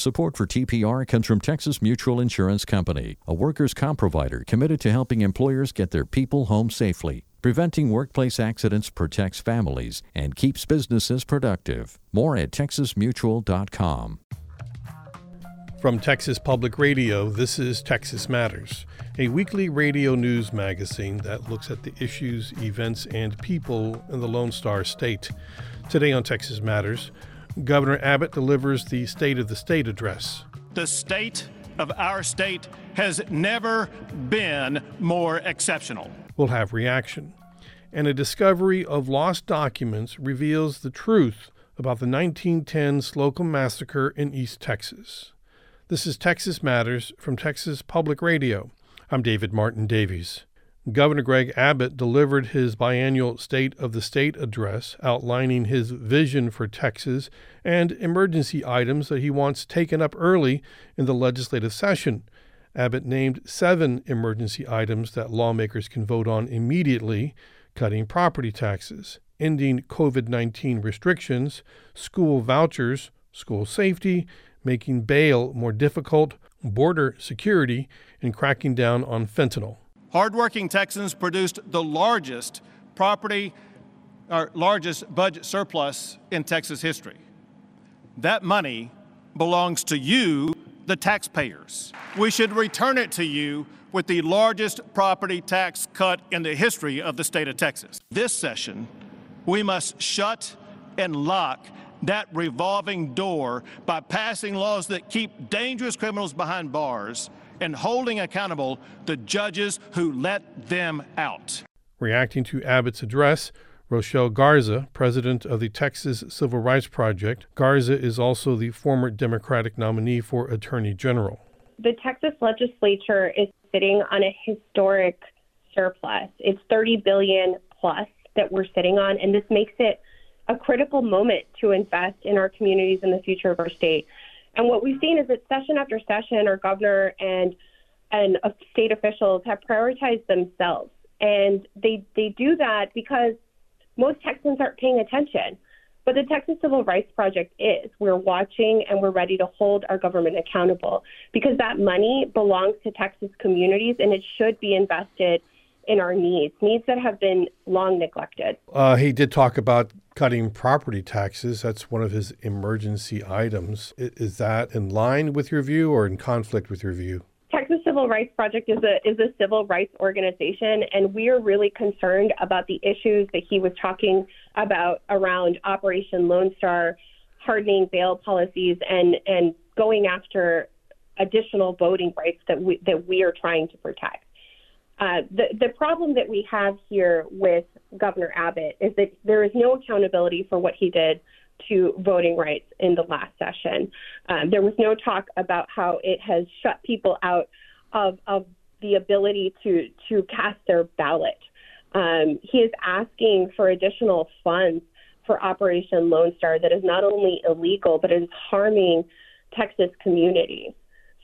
Support for TPR comes from Texas Mutual Insurance Company, a workers' comp provider committed to helping employers get their people home safely. Preventing workplace accidents protects families and keeps businesses productive. More at texasmutual.com. From Texas Public Radio, this is Texas Matters, a weekly radio news magazine that looks at the issues, events, and people in the Lone Star State. Today on Texas Matters, Governor Abbott delivers the State of the State address. The state of our state has never been more exceptional. We'll have reaction. And a discovery of lost documents reveals the truth about the 1910 Slocum Massacre in East Texas. This is Texas Matters from Texas Public Radio. I'm David Martin Davies. Governor Greg Abbott delivered his biannual State of the State address outlining his vision for Texas and emergency items that he wants taken up early in the legislative session. Abbott named seven emergency items that lawmakers can vote on immediately cutting property taxes, ending COVID 19 restrictions, school vouchers, school safety, making bail more difficult, border security, and cracking down on fentanyl. Hardworking Texans produced the largest property, or largest budget surplus in Texas history. That money belongs to you, the taxpayers. We should return it to you with the largest property tax cut in the history of the state of Texas. This session, we must shut and lock that revolving door by passing laws that keep dangerous criminals behind bars and holding accountable the judges who let them out. Reacting to Abbott's address, Rochelle Garza, president of the Texas Civil Rights Project. Garza is also the former Democratic nominee for Attorney General. The Texas legislature is sitting on a historic surplus. It's 30 billion plus that we're sitting on, and this makes it a critical moment to invest in our communities and the future of our state. And what we've seen is that session after session, our governor and and state officials have prioritized themselves, and they they do that because most Texans aren't paying attention. But the Texas Civil Rights Project is. We're watching and we're ready to hold our government accountable because that money belongs to Texas communities and it should be invested in our needs, needs that have been long neglected. Uh, he did talk about cutting property taxes. That's one of his emergency items. Is that in line with your view or in conflict with your view? Texas Civil Rights Project is a is a civil rights organization, and we are really concerned about the issues that he was talking about around Operation Lone Star, hardening bail policies, and and going after additional voting rights that we that we are trying to protect. Uh, the, the problem that we have here with Governor Abbott is that there is no accountability for what he did to voting rights in the last session. Um, there was no talk about how it has shut people out of, of the ability to, to cast their ballot. Um, he is asking for additional funds for Operation Lone Star that is not only illegal, but is harming Texas communities.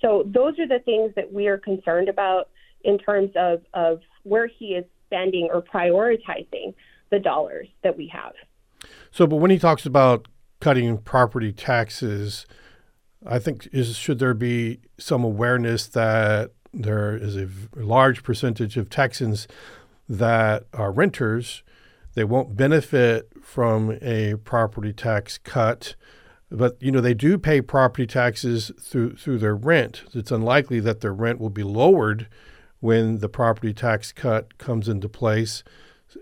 So, those are the things that we are concerned about in terms of, of where he is spending or prioritizing the dollars that we have. So, but when he talks about cutting property taxes, I think is should there be some awareness that there is a large percentage of Texans that are renters. They won't benefit from a property tax cut, but you know they do pay property taxes through through their rent. It's unlikely that their rent will be lowered when the property tax cut comes into place.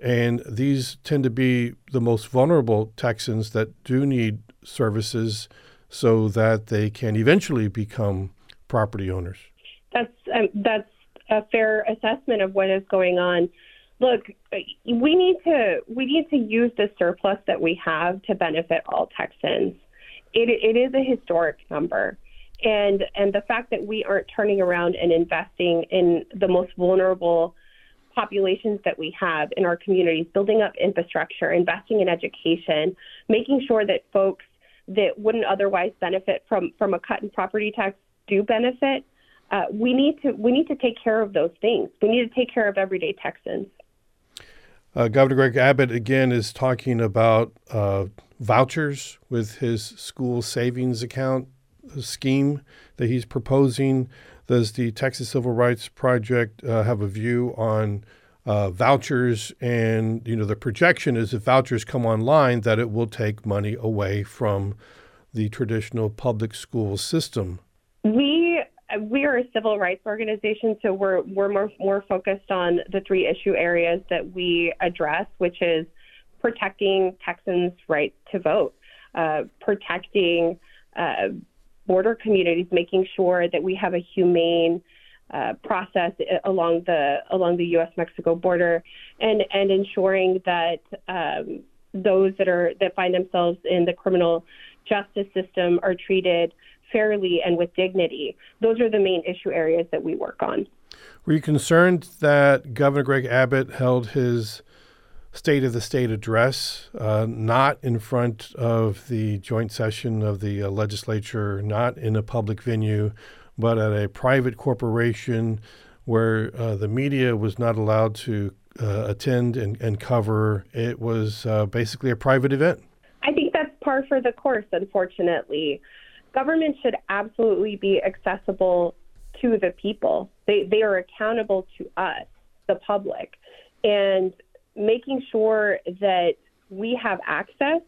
And these tend to be the most vulnerable Texans that do need services so that they can eventually become property owners. That's um, that's a fair assessment of what is going on. Look, we need to we need to use the surplus that we have to benefit all Texans. It, it is a historic number and and the fact that we aren't turning around and investing in the most vulnerable populations that we have in our communities, building up infrastructure, investing in education, making sure that folks that wouldn't otherwise benefit from from a cut in property tax do benefit. Uh, we need to we need to take care of those things. We need to take care of everyday Texans. Uh, Governor Greg Abbott again is talking about uh, vouchers with his school savings account scheme that he's proposing? Does the Texas Civil Rights Project uh, have a view on uh, vouchers? And you know, the projection is if vouchers come online, that it will take money away from the traditional public school system. We we are a civil rights organization, so we're we're more more focused on the three issue areas that we address, which is protecting Texans' right to vote, uh, protecting uh, border communities, making sure that we have a humane uh, process along the along the U.S. Mexico border, and and ensuring that um, those that are that find themselves in the criminal justice system are treated fairly and with dignity. Those are the main issue areas that we work on. Were you concerned that Governor Greg Abbott held his State of the State address, uh, not in front of the joint session of the uh, legislature, not in a public venue, but at a private corporation where uh, the media was not allowed to uh, attend and, and, cover. It was uh, basically a private event. I think that's par for the course, unfortunately. Government should absolutely be accessible to the people. They, they are accountable to us, the public. And making sure that we have access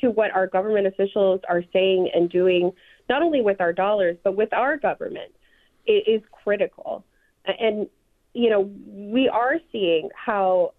to what our government officials are saying and doing, not only with our dollars, but with our government, is critical. And, you know, we are seeing how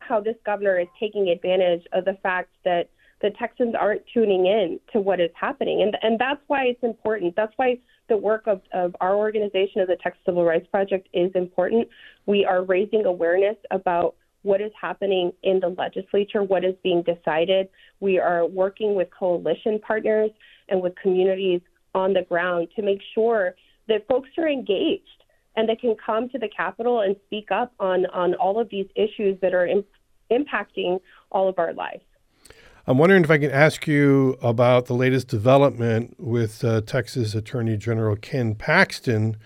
how this governor is taking advantage of the fact that the Texans aren't tuning in to what is happening. And, and that's why it's important. That's why the work of, of our organization of the Texas Civil Rights Project is important. We are raising awareness about what is happening in the legislature, what is being decided. We are working with coalition partners and with communities on the ground to make sure that folks are engaged and they can come to the Capitol and speak up on, on all of these issues that are in, impacting all of our lives. I'm wondering if I can ask you about the latest development with uh, Texas Attorney General Ken Paxton,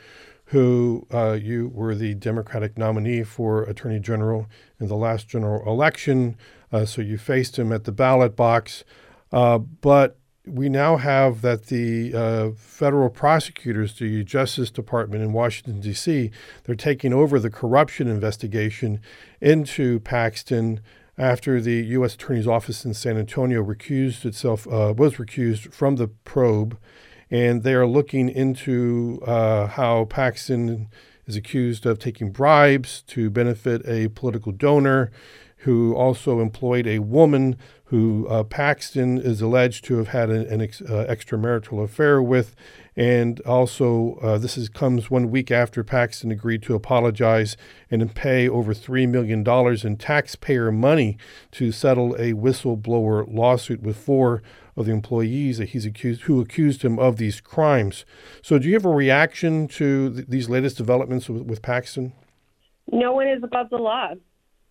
who uh, you were the Democratic nominee for Attorney General in the last general election. Uh, so you faced him at the ballot box. Uh, but we now have that the uh, federal prosecutors, the Justice Department in Washington, D.C., they're taking over the corruption investigation into Paxton after the U.S. Attorney's Office in San Antonio recused itself, uh, was recused from the probe and they are looking into uh, how Paxton is accused of taking bribes to benefit a political donor who also employed a woman who uh, Paxton is alleged to have had an, an ex, uh, extramarital affair with. And also, uh, this is, comes one week after Paxton agreed to apologize and pay over $3 million in taxpayer money to settle a whistleblower lawsuit with four of the employees that he's accused who accused him of these crimes. So, do you have a reaction to th- these latest developments with, with Paxton? No one is above the law,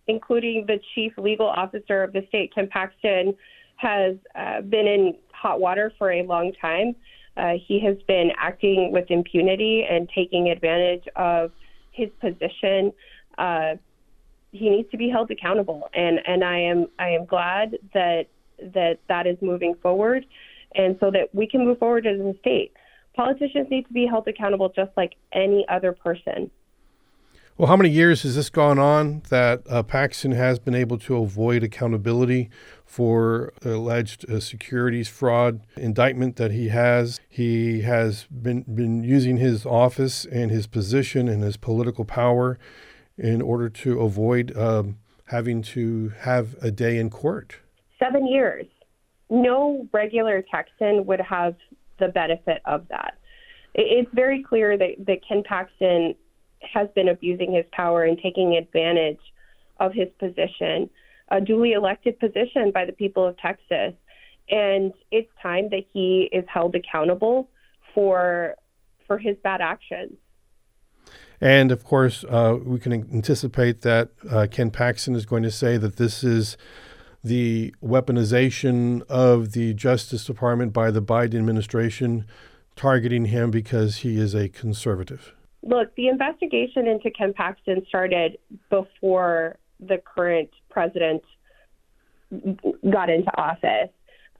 including the chief legal officer of the state. Ken Paxton has uh, been in hot water for a long time. Uh, he has been acting with impunity and taking advantage of his position. Uh, he needs to be held accountable, and and I am I am glad that that that is moving forward, and so that we can move forward as a state. Politicians need to be held accountable just like any other person. Well, how many years has this gone on that uh, Paxton has been able to avoid accountability for alleged uh, securities fraud indictment that he has? He has been, been using his office and his position and his political power in order to avoid um, having to have a day in court seven years. No regular Texan would have the benefit of that. It's very clear that, that Ken Paxton has been abusing his power and taking advantage of his position, a duly elected position by the people of Texas. And it's time that he is held accountable for for his bad actions. And of course, uh, we can anticipate that uh, Ken Paxton is going to say that this is the weaponization of the Justice Department by the Biden administration targeting him because he is a conservative? Look, the investigation into Ken Paxton started before the current president got into office.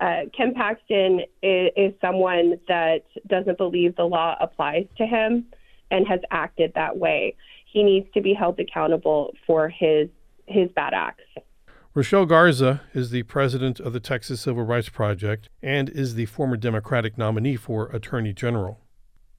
Uh, Ken Paxton is, is someone that doesn't believe the law applies to him and has acted that way. He needs to be held accountable for his his bad acts. Rochelle Garza is the president of the Texas Civil Rights Project and is the former Democratic nominee for Attorney General.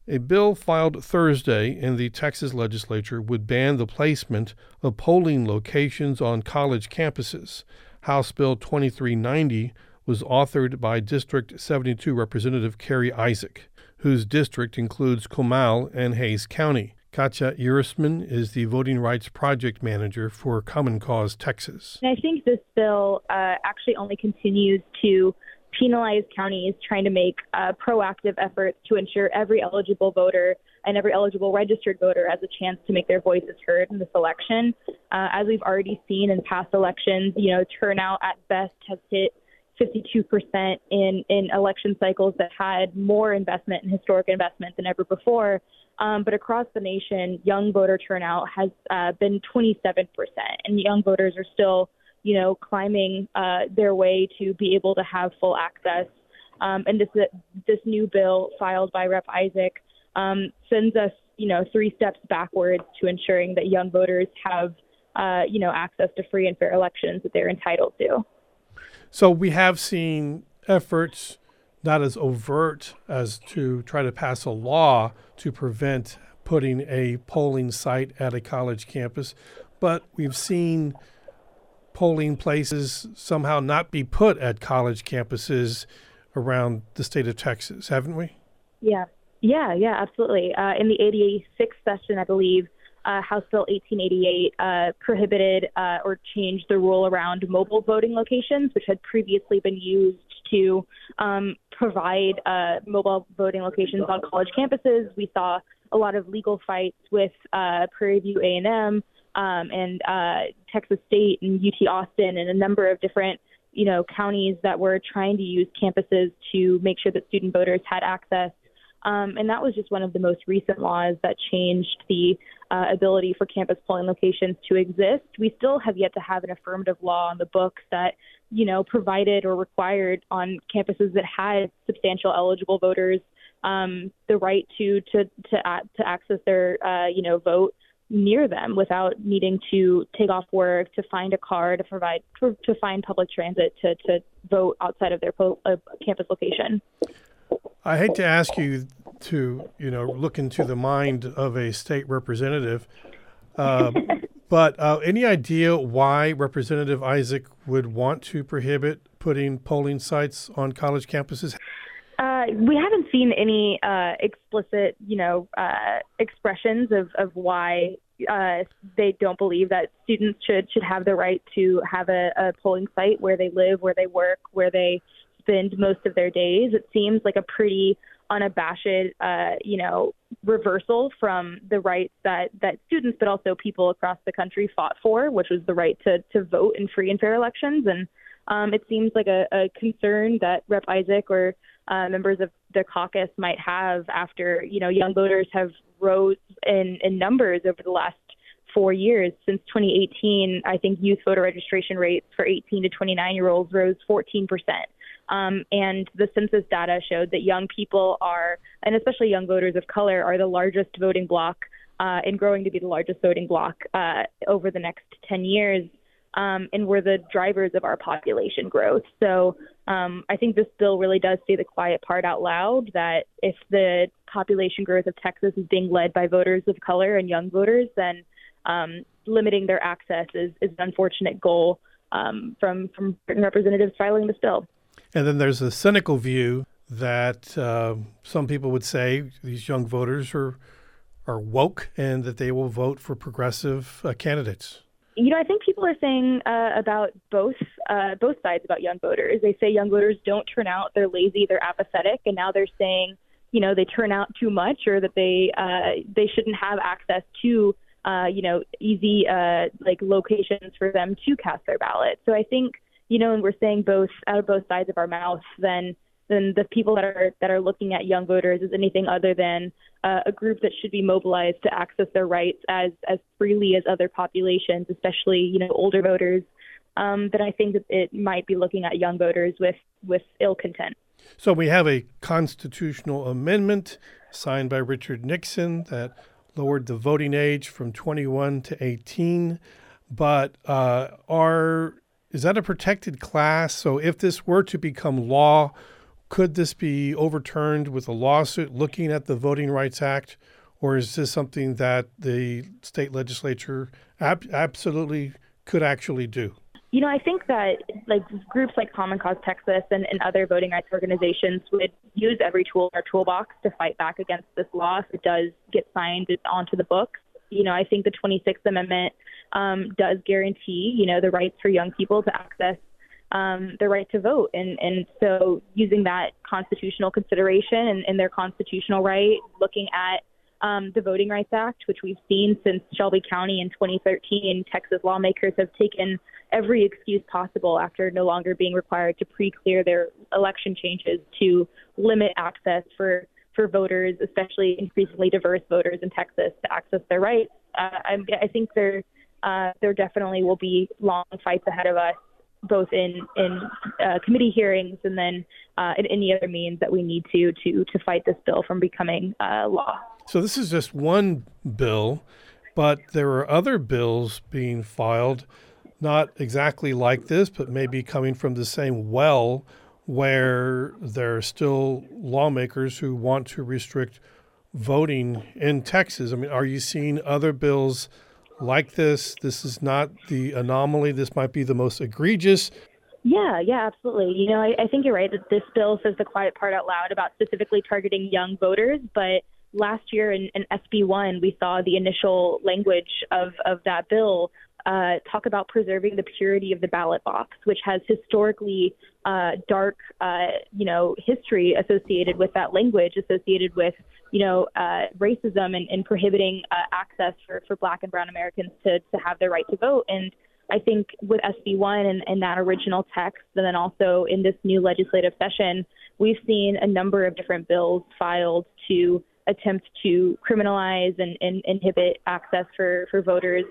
A bill filed Thursday in the Texas legislature would ban the placement of polling locations on college campuses. House Bill 2390 was authored by District 72 Representative Carrie Isaac, whose district includes Comal and Hays County. Katya Ehresman is the Voting Rights Project Manager for Common Cause Texas. I think this bill uh, actually only continues to penalize counties trying to make uh, proactive efforts to ensure every eligible voter and every eligible registered voter has a chance to make their voices heard in this election. Uh, as we've already seen in past elections, you know, turnout at best has hit 52% in, in election cycles that had more investment and historic investment than ever before. Um, but across the nation, young voter turnout has uh, been 27%, and young voters are still, you know, climbing uh, their way to be able to have full access. Um, and this this new bill filed by Rep. Isaac um, sends us, you know, three steps backwards to ensuring that young voters have, uh, you know, access to free and fair elections that they're entitled to. So we have seen efforts not as overt as to try to pass a law to prevent putting a polling site at a college campus, but we've seen polling places somehow not be put at college campuses around the state of Texas, haven't we? Yeah, yeah, yeah, absolutely. Uh, in the 86th session, I believe, uh, House Bill 1888 uh, prohibited uh, or changed the rule around mobile voting locations, which had previously been used to um, provide uh, mobile voting locations on college campuses. We saw a lot of legal fights with uh, Prairie View A&M um, and uh, Texas State and UT Austin and a number of different you know counties that were trying to use campuses to make sure that student voters had access um, and that was just one of the most recent laws that changed the uh, ability for campus polling locations to exist. We still have yet to have an affirmative law on the books that, you know, provided or required on campuses that had substantial eligible voters um, the right to to to, to access their, uh, you know, vote near them without needing to take off work to find a car to provide to, to find public transit to to vote outside of their po- uh, campus location. I hate to ask you to, you know, look into the mind of a state representative, uh, but uh, any idea why Representative Isaac would want to prohibit putting polling sites on college campuses? Uh, we haven't seen any uh, explicit, you know, uh, expressions of, of why uh, they don't believe that students should should have the right to have a, a polling site where they live, where they work, where they spend most of their days. It seems like a pretty unabashed, uh, you know, reversal from the rights that that students, but also people across the country fought for, which was the right to to vote in free and fair elections. And um, it seems like a, a concern that Rep. Isaac or uh, members of the caucus might have after you know young voters have rose in in numbers over the last four years since 2018 i think youth voter registration rates for 18 to 29 year olds rose 14 percent um, and the census data showed that young people are, and especially young voters of color, are the largest voting bloc uh, and growing to be the largest voting bloc uh, over the next 10 years. Um, and we're the drivers of our population growth. So um, I think this bill really does say the quiet part out loud that if the population growth of Texas is being led by voters of color and young voters, then um, limiting their access is, is an unfortunate goal um, from from representatives filing this bill. And then there's a cynical view that uh, some people would say these young voters are are woke and that they will vote for progressive uh, candidates. You know, I think people are saying uh, about both uh, both sides about young voters. They say young voters don't turn out; they're lazy, they're apathetic, and now they're saying, you know, they turn out too much, or that they uh, they shouldn't have access to, uh, you know, easy like locations for them to cast their ballot. So I think you know, and we're saying both out of both sides of our mouth, then then the people that are that are looking at young voters is anything other than uh, a group that should be mobilized to access their rights as as freely as other populations, especially you know older voters um, then I think that it might be looking at young voters with with ill content. So we have a constitutional amendment signed by Richard Nixon that lowered the voting age from 21 to 18. But uh, are is that a protected class? So if this were to become law, could this be overturned with a lawsuit looking at the Voting Rights Act, or is this something that the state legislature ab- absolutely could actually do? You know, I think that like groups like Common Cause Texas and, and other voting rights organizations would use every tool in our toolbox to fight back against this law if it does get signed onto the books. You know, I think the 26th Amendment um, does guarantee, you know, the rights for young people to access um, the right to vote. And, and so using that constitutional consideration and, and their constitutional right, looking at um, the Voting Rights Act, which we've seen since Shelby County in 2013, Texas lawmakers have taken every excuse possible after no longer being required to pre-clear their election changes to limit access for for voters, especially increasingly diverse voters in Texas, to access their rights. Uh, I, I think there uh, there definitely will be long fights ahead of us, both in in uh, committee hearings and then uh, in any other means that we need to to to fight this bill from becoming uh, law. So this is just one bill, but there are other bills being filed not exactly like this, but maybe coming from the same well where there are still lawmakers who want to restrict voting in Texas. I mean, are you seeing other bills like this? This is not the anomaly. This might be the most egregious. Yeah, yeah, absolutely. You know, I, I think you're right that this bill says the quiet part out loud about specifically targeting young voters, but last year in, in SB1, we saw the initial language of, of that bill uh, talk about preserving the purity of the ballot box, which has historically uh, dark, uh, you know, history associated with that language, associated with, you know, uh, racism and, and prohibiting uh, access for, for Black and Brown Americans to, to have their right to vote. And I think with SB1 and, and that original text, and then also in this new legislative session, we've seen a number of different bills filed to attempt to criminalize and, and inhibit access for, for voters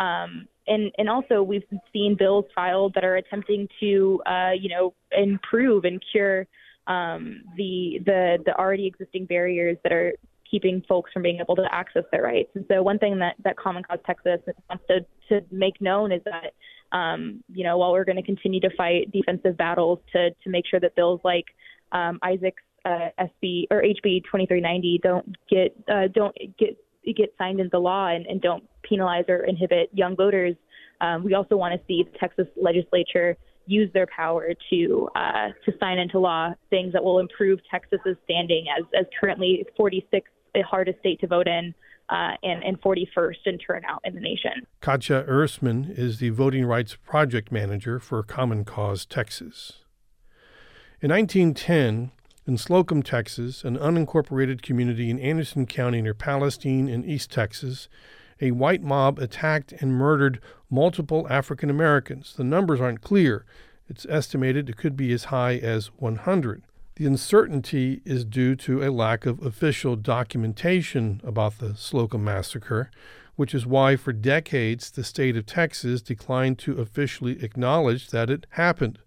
um, and and also we've seen bills filed that are attempting to uh, you know improve and cure um, the the the already existing barriers that are keeping folks from being able to access their rights. And so one thing that that Common Cause Texas wants to to make known is that um, you know while we're going to continue to fight defensive battles to to make sure that bills like um, Isaac's uh, SB or HB 2390 don't get uh, don't get get signed into law and, and don't penalize or inhibit young voters. Um, we also want to see the Texas legislature use their power to uh, to sign into law things that will improve Texas's standing as as currently 46th the hardest state to vote in. Uh, and, and 41st in turnout in the nation. Katya Ehresman is the Voting Rights Project Manager for Common Cause Texas. In 1910, in Slocum, Texas, an unincorporated community in Anderson County near Palestine in East Texas, a white mob attacked and murdered multiple African Americans. The numbers aren't clear. It's estimated it could be as high as 100. The uncertainty is due to a lack of official documentation about the Slocum massacre, which is why for decades the state of Texas declined to officially acknowledge that it happened.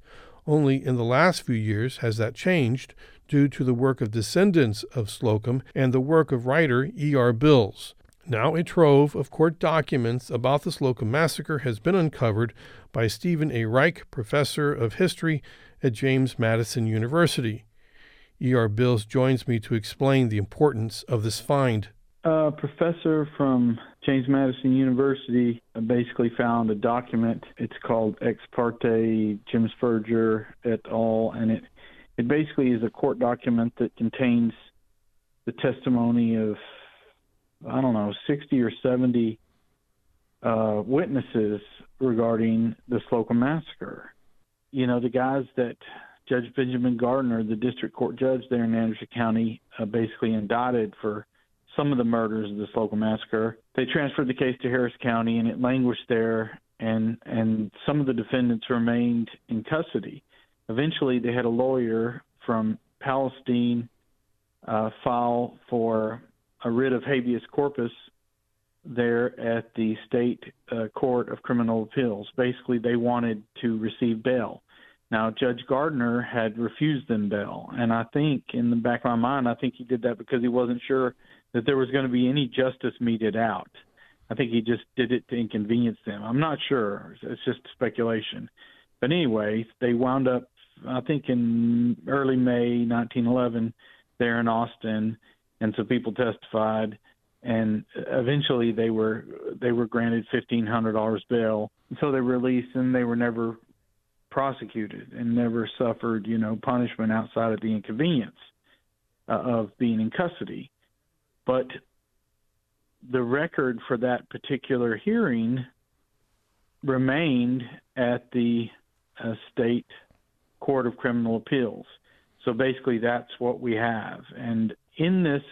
Only in the last few years has that changed due to the work of descendants of Slocum and the work of writer E.R. Bills. Now, a trove of court documents about the Slocum Massacre has been uncovered by Stephen A. Reich, professor of history at James Madison University. E.R. Bills joins me to explain the importance of this find. A professor from James Madison University basically found a document. It's called Ex parte Jim Spurger et al., and it, it basically is a court document that contains the testimony of I don't know, 60 or 70 uh, witnesses regarding the Slocum massacre. You know, the guys that Judge Benjamin Gardner, the district court judge there in Anderson County, uh, basically indicted for some of the murders of the Slocum massacre. They transferred the case to Harris County, and it languished there. And and some of the defendants remained in custody. Eventually, they had a lawyer from Palestine uh, file for a writ of habeas corpus there at the state uh, court of criminal appeals. Basically, they wanted to receive bail. Now, Judge Gardner had refused them bail, and I think in the back of my mind, I think he did that because he wasn't sure that there was going to be any justice meted out. I think he just did it to inconvenience them. I'm not sure. It's just speculation. But anyway, they wound up, I think, in early May 1911 there in Austin, and so people testified and eventually they were they were granted fifteen hundred dollars bail. So they released, and they were never prosecuted and never suffered you know punishment outside of the inconvenience uh, of being in custody. But the record for that particular hearing remained at the uh, state court of criminal appeals. So basically, that's what we have. And in this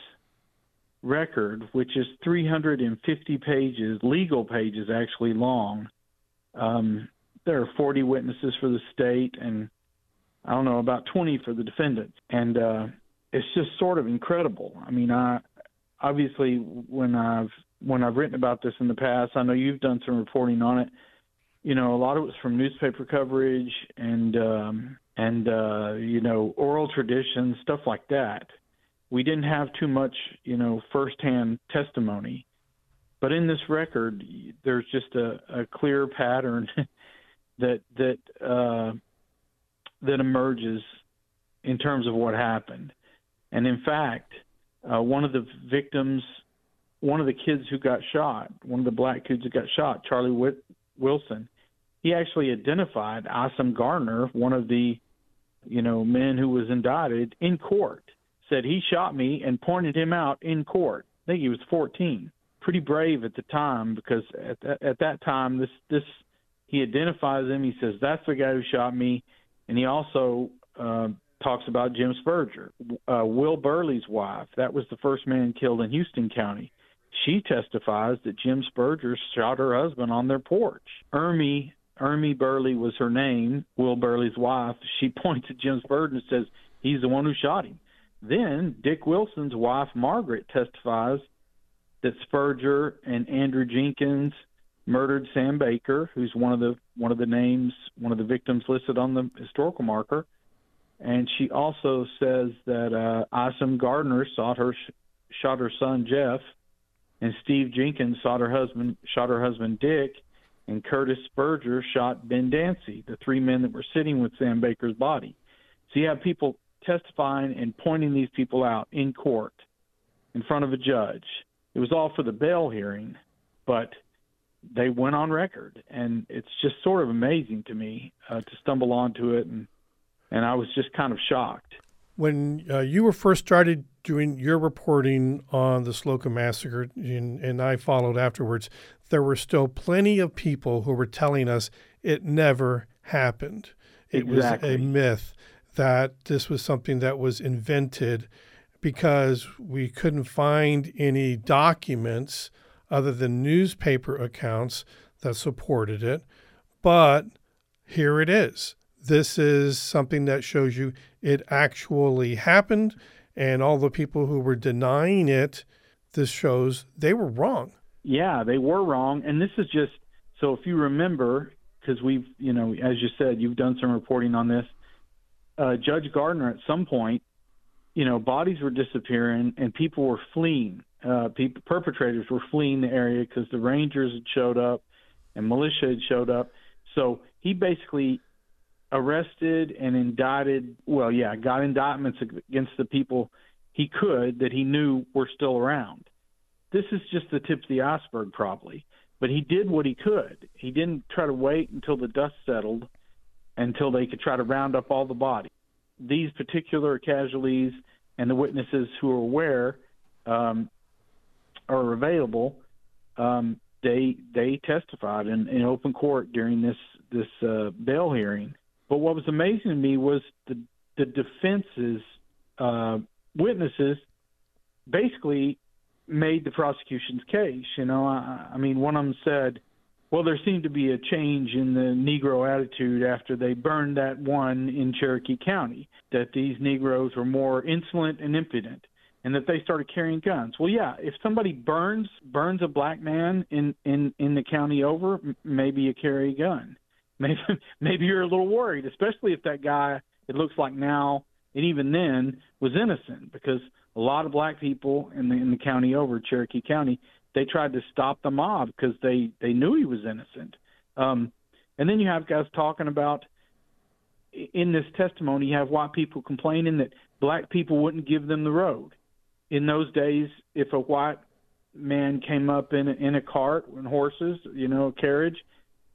record, which is 350 pages, legal pages actually long. Um, there are 40 witnesses for the state, and I don't know about 20 for the defendants, and uh, it's just sort of incredible. I mean, I obviously when I've when I've written about this in the past, I know you've done some reporting on it. You know, a lot of it was from newspaper coverage and um, and uh, you know oral tradition stuff like that we didn't have too much, you know, firsthand testimony. But in this record, there's just a, a clear pattern that that uh, that emerges in terms of what happened. And in fact, uh, one of the victims, one of the kids who got shot, one of the black kids who got shot, Charlie Whit- Wilson, he actually identified Asim Gardner, one of the, you know, men who was indicted in court said he shot me and pointed him out in court. I think he was 14. Pretty brave at the time because at that, at that time this this he identifies him. He says that's the guy who shot me, and he also uh, talks about Jim Spurger, uh, Will Burley's wife. That was the first man killed in Houston County. She testifies that Jim Spurger shot her husband on their porch. Ermie Ermie Burley was her name, Will Burley's wife. She points at Jim Spurger and says he's the one who shot him. Then Dick Wilson's wife Margaret testifies that Spurger and Andrew Jenkins murdered Sam Baker, who's one of the one of the names, one of the victims listed on the historical marker. And she also says that uh, Asim Gardner shot her shot her son Jeff, and Steve Jenkins shot her husband shot her husband Dick, and Curtis Spurger shot Ben Dancy, the three men that were sitting with Sam Baker's body. So you have people testifying and pointing these people out in court in front of a judge. It was all for the bail hearing, but they went on record, and it's just sort of amazing to me uh, to stumble onto it, and and I was just kind of shocked. When uh, you were first started doing your reporting on the Slocum massacre, and, and I followed afterwards, there were still plenty of people who were telling us it never happened. It exactly. was a myth that this was something that was invented because we couldn't find any documents other than newspaper accounts that supported it. But here it is. This is something that shows you it actually happened, and all the people who were denying it, this shows they were wrong. Yeah, they were wrong. And this is just so if you remember, because we've, you know, as you said, you've done some reporting on this uh, Judge Gardner at some point, you know, bodies were disappearing and people were fleeing. Uh, people, perpetrators were fleeing the area because the Rangers had showed up and militia had showed up. So he basically arrested and indicted. Well, yeah, got indictments against the people he could that he knew were still around. This is just the tip of the iceberg, probably. But he did what he could. He didn't try to wait until the dust settled until they could try to round up all the bodies. These particular casualties and the witnesses who are aware um, are available. Um, they they testified in, in open court during this this uh, bail hearing. But what was amazing to me was the the defense's uh, witnesses basically made the prosecution's case. You know, I, I mean, one of them said well, there seemed to be a change in the Negro attitude after they burned that one in Cherokee County, that these Negroes were more insolent and impudent. and that they started carrying guns. Well, yeah, if somebody burns burns a black man in in in the county over, maybe you carry a gun. Maybe maybe you're a little worried, especially if that guy it looks like now and even then was innocent because a lot of black people in the in the county over Cherokee County they tried to stop the mob because they they knew he was innocent. Um, and then you have guys talking about in this testimony, you have white people complaining that black people wouldn't give them the road. In those days, if a white man came up in a, in a cart and horses, you know, a carriage,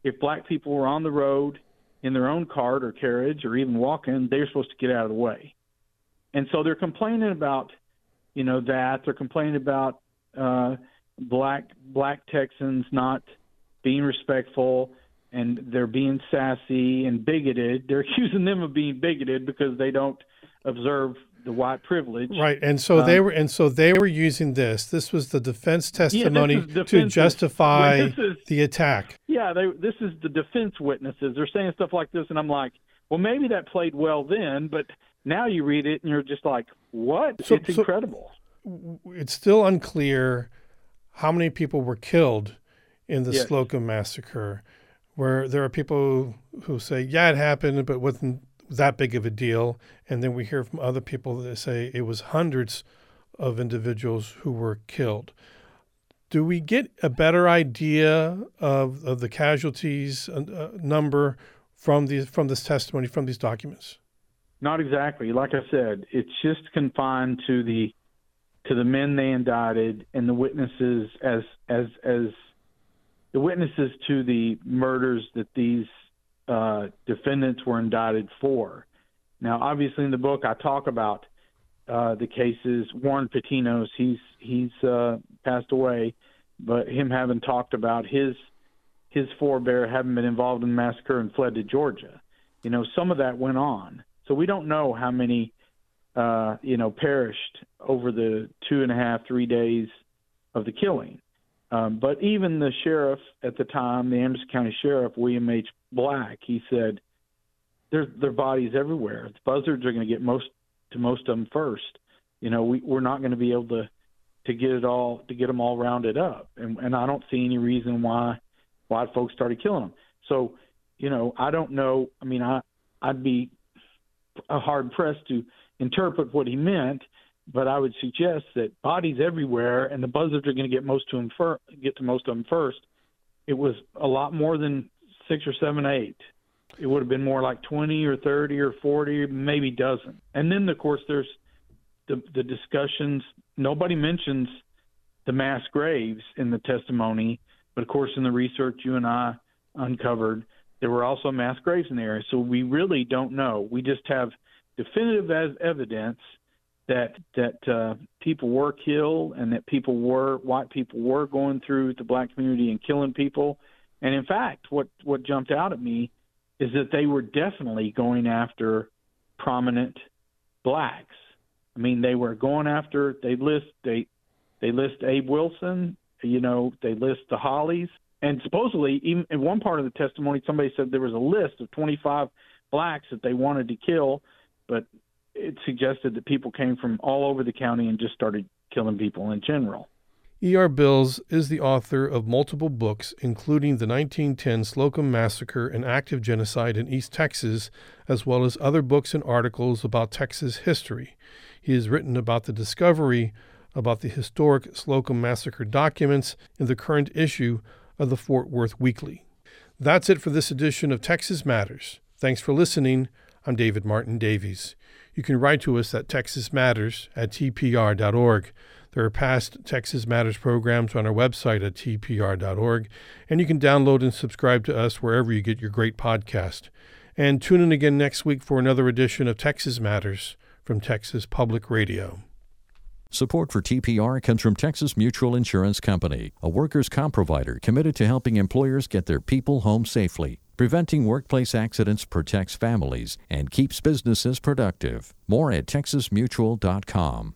if black people were on the road in their own cart or carriage or even walking, they're supposed to get out of the way. And so they're complaining about, you know, that they're complaining about uh, black black Texans not being respectful and they're being sassy and bigoted. They're accusing them of being bigoted because they don't observe the white privilege. Right, and so um, they were, and so they were using this. This was the defense testimony yeah, to justify is, the attack. Yeah, they, this is the defense witnesses. They're saying stuff like this, and I'm like, well, maybe that played well then, but now you read it and you're just like, what? So, it's so incredible. It's still unclear how many people were killed in the yes. Slocum massacre where there are people who say, yeah, it happened, but wasn't that big of a deal. And then we hear from other people that say it was hundreds of individuals who were killed. Do we get a better idea of, of the casualties uh, number from these from this testimony from these documents? Not exactly. Like I said, it's just confined to the to the men they indicted and the witnesses as as as the witnesses to the murders that these uh, defendants were indicted for. Now, obviously, in the book, I talk about uh, the cases. Warren Patinos, he's he's uh, passed away, but him having talked about his his forebear having been involved in the massacre and fled to Georgia. You know, some of that went on, so we don't know how many uh, you know perished over the two and a half, three days of the killing. Um, but even the sheriff at the time, the Anderson County Sheriff, William H. Black, he said, "There's their bodies everywhere. The buzzards are going to get most to most of them first. You know, we, we're not going to be able to to get it all to get them all rounded up, and and I don't see any reason why why folks started killing them. So, you know, I don't know. I mean, I I'd be hard pressed to interpret what he meant but I would suggest that bodies everywhere, and the buzzards are going to get most to them fir- get to most of them first. It was a lot more than six or seven, eight. It would have been more like twenty or thirty or forty, maybe dozen. And then, of course, there's the the discussions. Nobody mentions the mass graves in the testimony, but of course, in the research you and I uncovered, there were also mass graves in the area. So we really don't know. We just have definitive as evidence that that uh, people were killed and that people were white people were going through the black community and killing people. And in fact, what what jumped out at me is that they were definitely going after prominent blacks. I mean, they were going after they list they they list Abe Wilson, you know, they list the Hollies, and supposedly even in one part of the testimony somebody said there was a list of 25 blacks that they wanted to kill, but it suggested that people came from all over the county and just started killing people in general. E.R. Bills is the author of multiple books, including the 1910 Slocum Massacre and Act of Genocide in East Texas, as well as other books and articles about Texas history. He has written about the discovery about the historic Slocum Massacre documents in the current issue of the Fort Worth Weekly. That's it for this edition of Texas Matters. Thanks for listening. I'm David Martin Davies. You can write to us at Texas Matters at tpr.org. There are past Texas Matters programs on our website at tpr.org, and you can download and subscribe to us wherever you get your great podcast. And tune in again next week for another edition of Texas Matters from Texas Public Radio. Support for TPR comes from Texas Mutual Insurance Company, a workers' comp provider committed to helping employers get their people home safely. Preventing workplace accidents protects families and keeps businesses productive. More at texasmutual.com.